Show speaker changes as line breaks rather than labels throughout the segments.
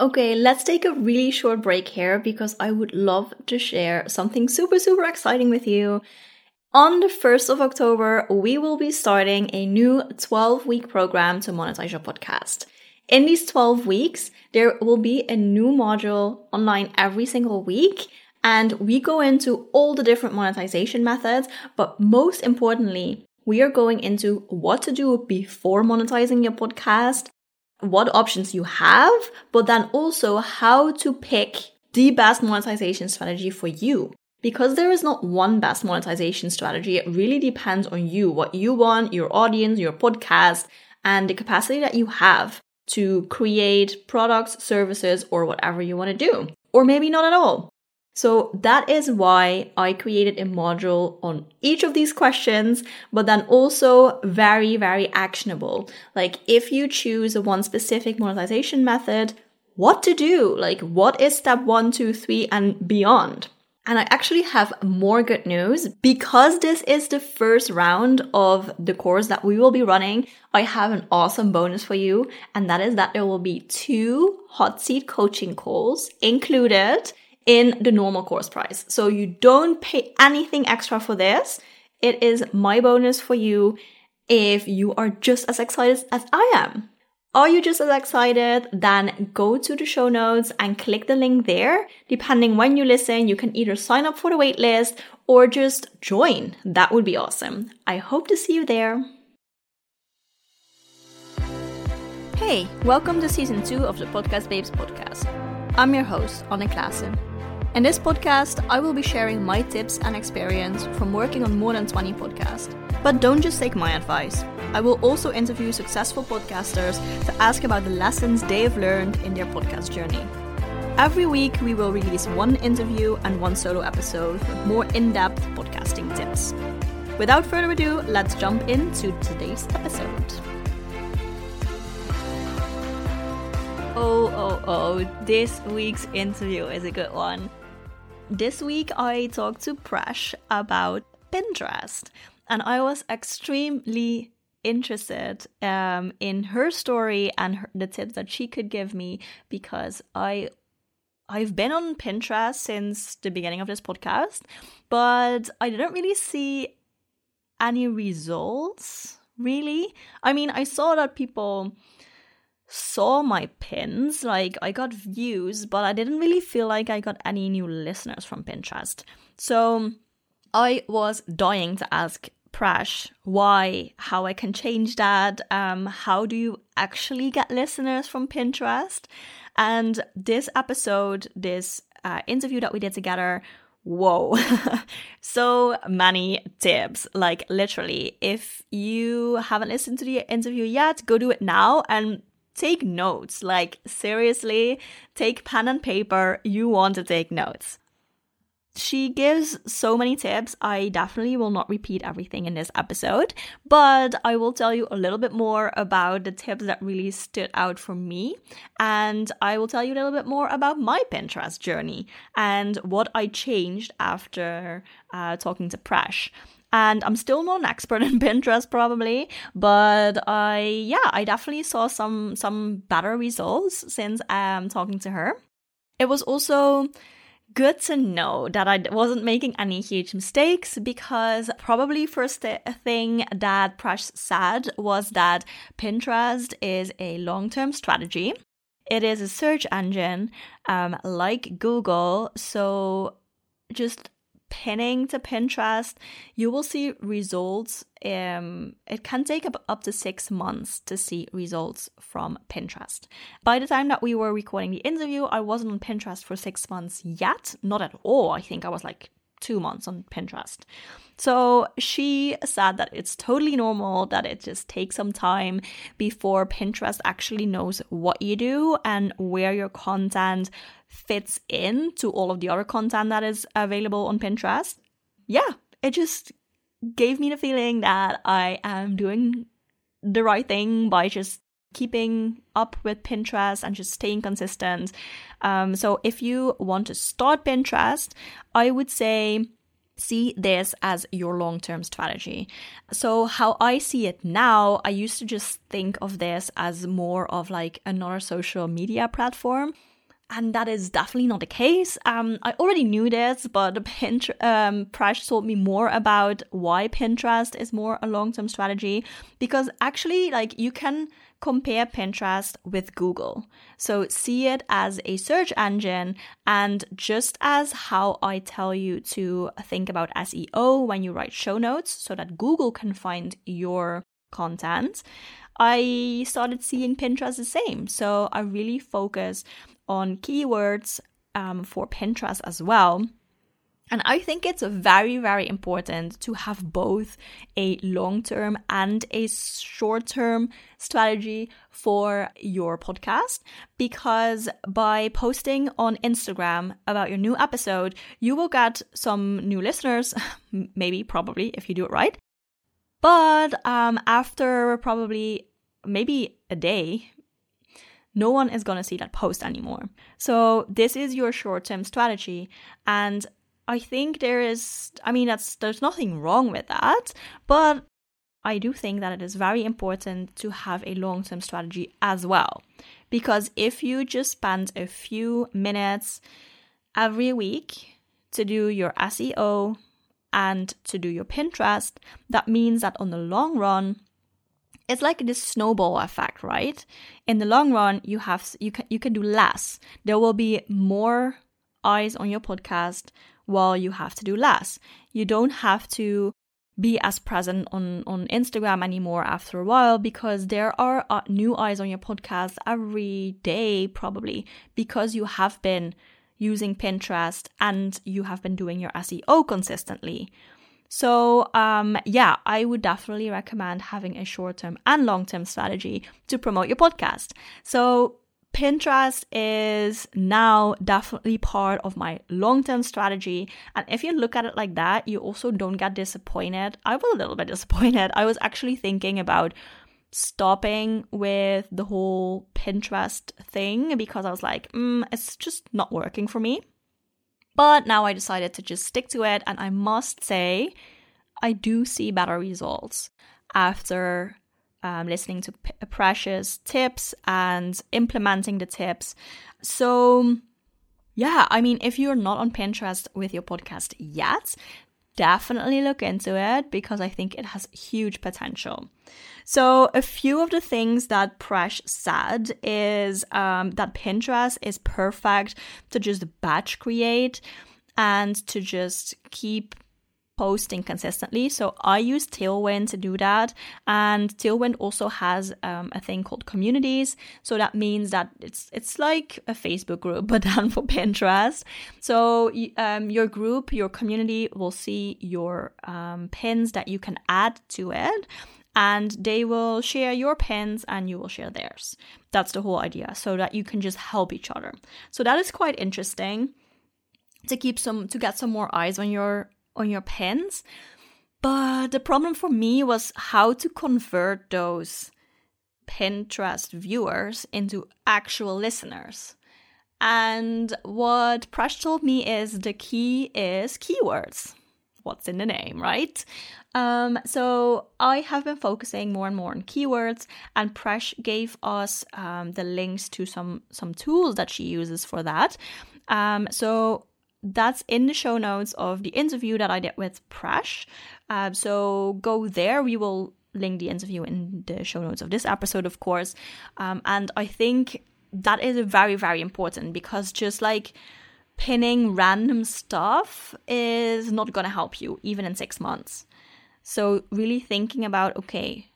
Okay, let's take a really short break here because I would love to share something super, super exciting with you. On the 1st of October, we will be starting a new 12 week program to monetize your podcast. In these 12 weeks, there will be a new module online every single week. And we go into all the different monetization methods, but most importantly, we are going into what to do before monetizing your podcast, what options you have, but then also how to pick the best monetization strategy for you. Because there is not one best monetization strategy, it really depends on you, what you want, your audience, your podcast, and the capacity that you have to create products, services, or whatever you want to do. Or maybe not at all. So that is why I created a module on each of these questions, but then also very, very actionable. Like if you choose one specific monetization method, what to do? Like what is step one, two, three, and beyond? And I actually have more good news because this is the first round of the course that we will be running. I have an awesome bonus for you, and that is that there will be two hot seat coaching calls included in the normal course price. So you don't pay anything extra for this. It is my bonus for you if you are just as excited as I am. Are you just as excited? Then go to the show notes and click the link there. Depending when you listen, you can either sign up for the waitlist or just join. That would be awesome. I hope to see you there. Hey, welcome to season two of the Podcast Babes podcast. I'm your host, Anne Klaassen. In this podcast, I will be sharing my tips and experience from working on more than 20 podcasts. But don't just take my advice. I will also interview successful podcasters to ask about the lessons they have learned in their podcast journey. Every week, we will release one interview and one solo episode with more in depth podcasting tips. Without further ado, let's jump into today's episode. Oh, oh, oh, this week's interview is a good one. This week I talked to Presh about Pinterest, and I was extremely interested um, in her story and her, the tips that she could give me because I I've been on Pinterest since the beginning of this podcast, but I didn't really see any results. Really, I mean, I saw that people saw my pins. Like I got views, but I didn't really feel like I got any new listeners from Pinterest. So I was dying to ask Presh why, how I can change that. Um, how do you actually get listeners from Pinterest? And this episode, this uh, interview that we did together, whoa so many tips like literally if you haven't listened to the interview yet go do it now and take notes. Like, seriously, take pen and paper. You want to take notes. She gives so many tips. I definitely will not repeat everything in this episode, but I will tell you a little bit more about the tips that really stood out for me. And I will tell you a little bit more about my Pinterest journey and what I changed after uh, talking to Presh and I'm still not an expert in Pinterest probably, but I yeah, I definitely saw some some better results since I'm talking to her. It was also good to know that I wasn't making any huge mistakes because probably first thing that Presh said was that Pinterest is a long-term strategy. It is a search engine um, like Google, so just pinning to Pinterest, you will see results. Um, it can take up, up to six months to see results from Pinterest. By the time that we were recording the interview, I wasn't on Pinterest for six months yet. Not at all. I think I was like two months on Pinterest. So she said that it's totally normal that it just takes some time before Pinterest actually knows what you do and where your content fits in to all of the other content that is available on Pinterest. Yeah, it just gave me the feeling that I am doing the right thing by just keeping up with Pinterest and just staying consistent. Um, so if you want to start Pinterest, I would say see this as your long term strategy. So, how I see it now, I used to just think of this as more of like another social media platform. And that is definitely not the case. Um, I already knew this, but Pinterest, um, Presh told me more about why Pinterest is more a long term strategy. Because actually, like, you can compare Pinterest with Google. So see it as a search engine. And just as how I tell you to think about SEO when you write show notes so that Google can find your content, I started seeing Pinterest the same. So I really focus on keywords um, for Pinterest as well. And I think it's very, very important to have both a long term and a short term strategy for your podcast because by posting on Instagram about your new episode, you will get some new listeners, maybe, probably, if you do it right. But um, after probably maybe a day, no one is going to see that post anymore. So, this is your short term strategy. And I think there is, I mean, that's there's nothing wrong with that, but I do think that it is very important to have a long term strategy as well. Because if you just spend a few minutes every week to do your SEO and to do your Pinterest, that means that on the long run, it's like this snowball effect, right? In the long run, you have you can you can do less. There will be more eyes on your podcast while you have to do less. You don't have to be as present on, on Instagram anymore after a while because there are uh, new eyes on your podcast every day, probably because you have been using Pinterest and you have been doing your SEO consistently. So, um, yeah, I would definitely recommend having a short term and long term strategy to promote your podcast. So, Pinterest is now definitely part of my long term strategy. And if you look at it like that, you also don't get disappointed. I was a little bit disappointed. I was actually thinking about stopping with the whole Pinterest thing because I was like, mm, it's just not working for me. But now I decided to just stick to it. And I must say, I do see better results after um, listening to P- Presh's tips and implementing the tips. So, yeah, I mean, if you're not on Pinterest with your podcast yet, definitely look into it because I think it has huge potential. So, a few of the things that Presh said is um, that Pinterest is perfect to just batch create and to just keep posting consistently. So I use Tailwind to do that. And Tailwind also has um, a thing called communities. So that means that it's it's like a Facebook group, but done for Pinterest. So um, your group, your community will see your um, pins that you can add to it and they will share your pins and you will share theirs. That's the whole idea, so that you can just help each other. So that is quite interesting to keep some to get some more eyes on your on your pens. But the problem for me was how to convert those Pinterest viewers into actual listeners. And what Presh told me is the key is keywords. What's in the name, right? Um, so I have been focusing more and more on keywords, and Presh gave us um, the links to some some tools that she uses for that. Um, so that's in the show notes of the interview that I did with Presh. Uh, so go there. We will link the interview in the show notes of this episode, of course. Um, and I think that is very, very important because just like pinning random stuff is not going to help you, even in six months. So, really thinking about okay,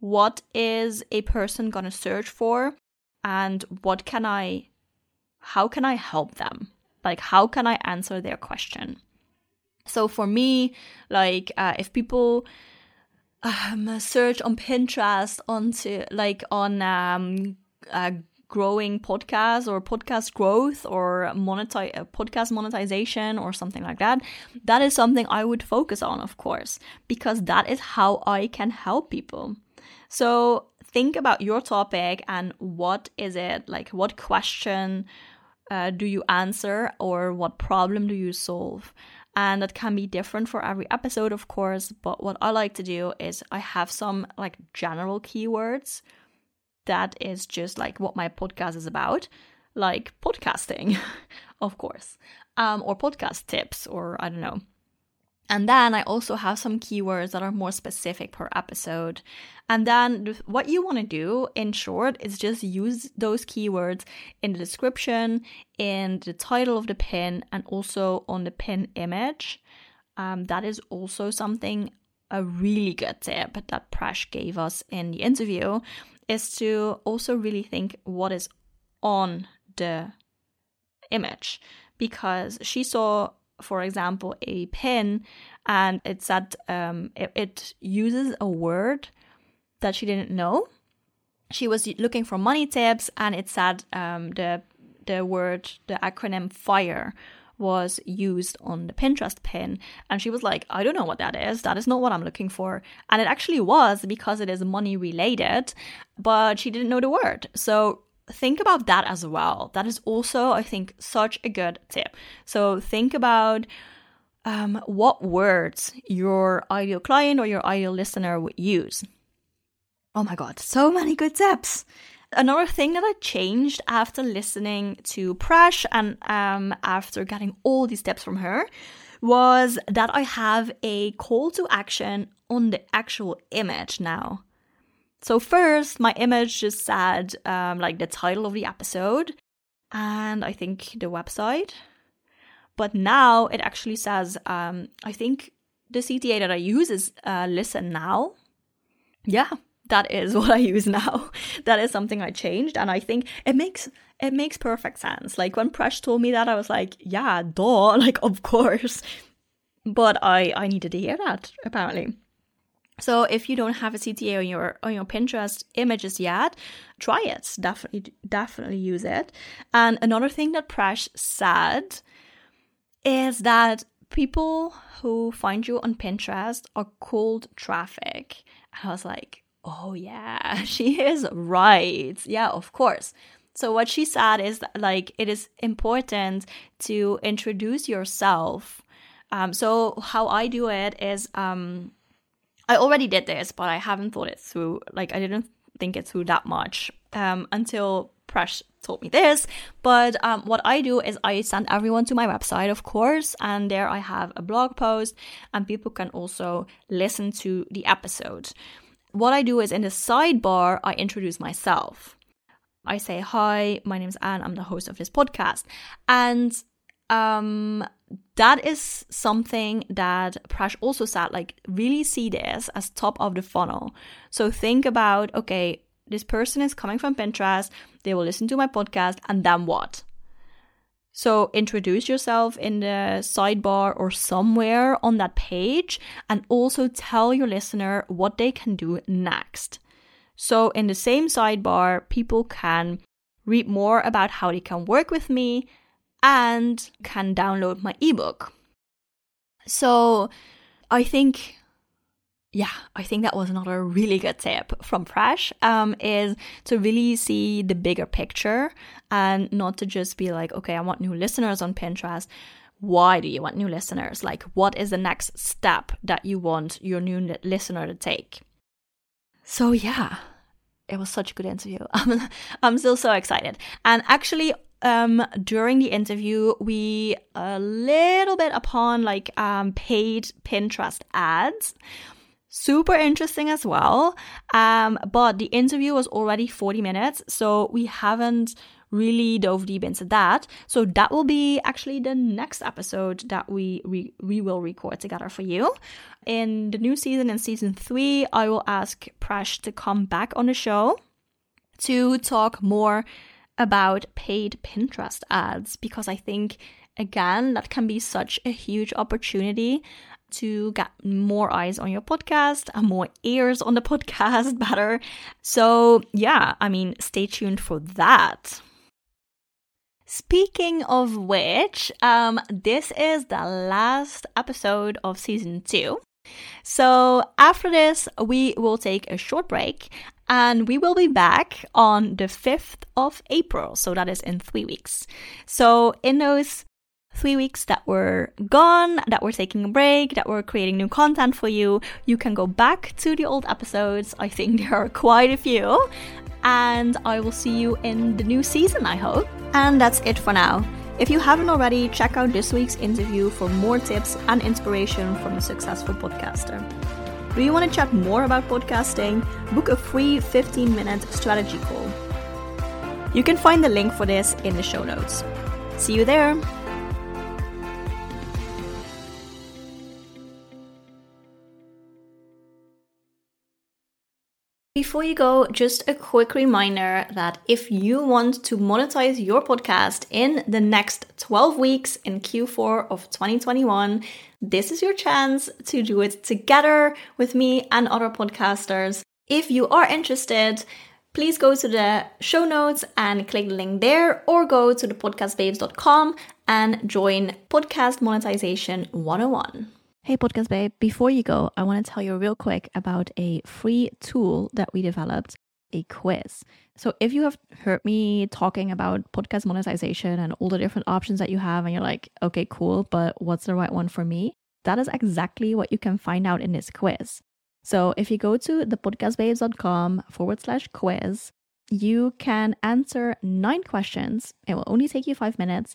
what is a person going to search for? And what can I, how can I help them? Like, how can I answer their question? So for me, like, uh, if people um, search on Pinterest onto like on um, growing podcast or podcast growth or monetize uh, podcast monetization or something like that that is something i would focus on of course because that is how i can help people so think about your topic and what is it like what question uh, do you answer or what problem do you solve? and that can be different for every episode, of course. But what I like to do is I have some like general keywords that is just like what my podcast is about, like podcasting, of course, um, or podcast tips, or I don't know. And then I also have some keywords that are more specific per episode. And then what you want to do in short is just use those keywords in the description, in the title of the pin, and also on the pin image. Um, that is also something, a really good tip that Presh gave us in the interview is to also really think what is on the image because she saw for example a pin and it said um, it, it uses a word that she didn't know she was looking for money tips and it said um, the the word the acronym fire was used on the Pinterest pin. And she was like, I don't know what that is. That is not what I'm looking for. And it actually was because it is money related, but she didn't know the word. So think about that as well. That is also, I think, such a good tip. So think about um, what words your ideal client or your ideal listener would use. Oh my God, so many good tips. Another thing that I changed after listening to Presh and um, after getting all these tips from her was that I have a call to action on the actual image now. So, first, my image just said um, like the title of the episode and I think the website. But now it actually says, um, I think the CTA that I use is uh, Listen Now. Yeah, that is what I use now. that is something I changed, and I think it makes it makes perfect sense. Like when Presh told me that, I was like, yeah, duh, like of course. But I I needed to hear that apparently. So if you don't have a CTA on your on your Pinterest images yet, try it. Definitely definitely use it. And another thing that Presh said is that people who find you on Pinterest are cold traffic. And I was like, oh yeah, she is right. Yeah, of course. So what she said is that, like it is important to introduce yourself. Um, so how I do it is um, I already did this, but I haven't thought it through. Like I didn't think it through that much um, until Presh told me this. But um, what I do is I send everyone to my website, of course, and there I have a blog post, and people can also listen to the episode what I do is in the sidebar, I introduce myself. I say, Hi, my name is Anne, I'm the host of this podcast. And um, that is something that Presh also said, like, really see this as top of the funnel. So think about, okay, this person is coming from Pinterest, they will listen to my podcast, and then what? So introduce yourself in the sidebar or somewhere on that page and also tell your listener what they can do next. So in the same sidebar, people can read more about how they can work with me and can download my ebook. So I think yeah, I think that was another really good tip from Presh. Um, is to really see the bigger picture and not to just be like, okay, I want new listeners on Pinterest. Why do you want new listeners? Like, what is the next step that you want your new listener to take? So yeah, it was such a good interview. I'm I'm still so excited. And actually, um, during the interview, we a little bit upon like um paid Pinterest ads super interesting as well. Um, but the interview was already 40 minutes, so we haven't really dove deep into that. So that will be actually the next episode that we we, we will record together for you. In the new season, in season three, I will ask Presh to come back on the show to talk more about paid Pinterest ads because I think again that can be such a huge opportunity to get more eyes on your podcast and more ears on the podcast better. So, yeah, I mean, stay tuned for that. Speaking of which, um, this is the last episode of season two. So, after this, we will take a short break and we will be back on the 5th of April. So, that is in three weeks. So, in those three weeks that we're gone, that we're taking a break, that we're creating new content for you, you can go back to the old episodes. I think there are quite a few. And I will see you in the new season, I hope. And that's it for now. If you haven't already, check out this week's interview for more tips and inspiration from a successful podcaster. Do you want to chat more about podcasting? Book a free 15 minute strategy call. You can find the link for this in the show notes. See you there! Before you go, just a quick reminder that if you want to monetize your podcast in the next 12 weeks in Q4 of 2021, this is your chance to do it together with me and other podcasters. If you are interested, please go to the show notes and click the link there or go to thepodcastbabes.com and join Podcast Monetization 101. Hey, Podcast Babe, before you go, I want to tell you real quick about a free tool that we developed a quiz. So, if you have heard me talking about podcast monetization and all the different options that you have, and you're like, okay, cool, but what's the right one for me? That is exactly what you can find out in this quiz. So, if you go to thepodcastbabes.com forward slash quiz, you can answer nine questions. It will only take you five minutes.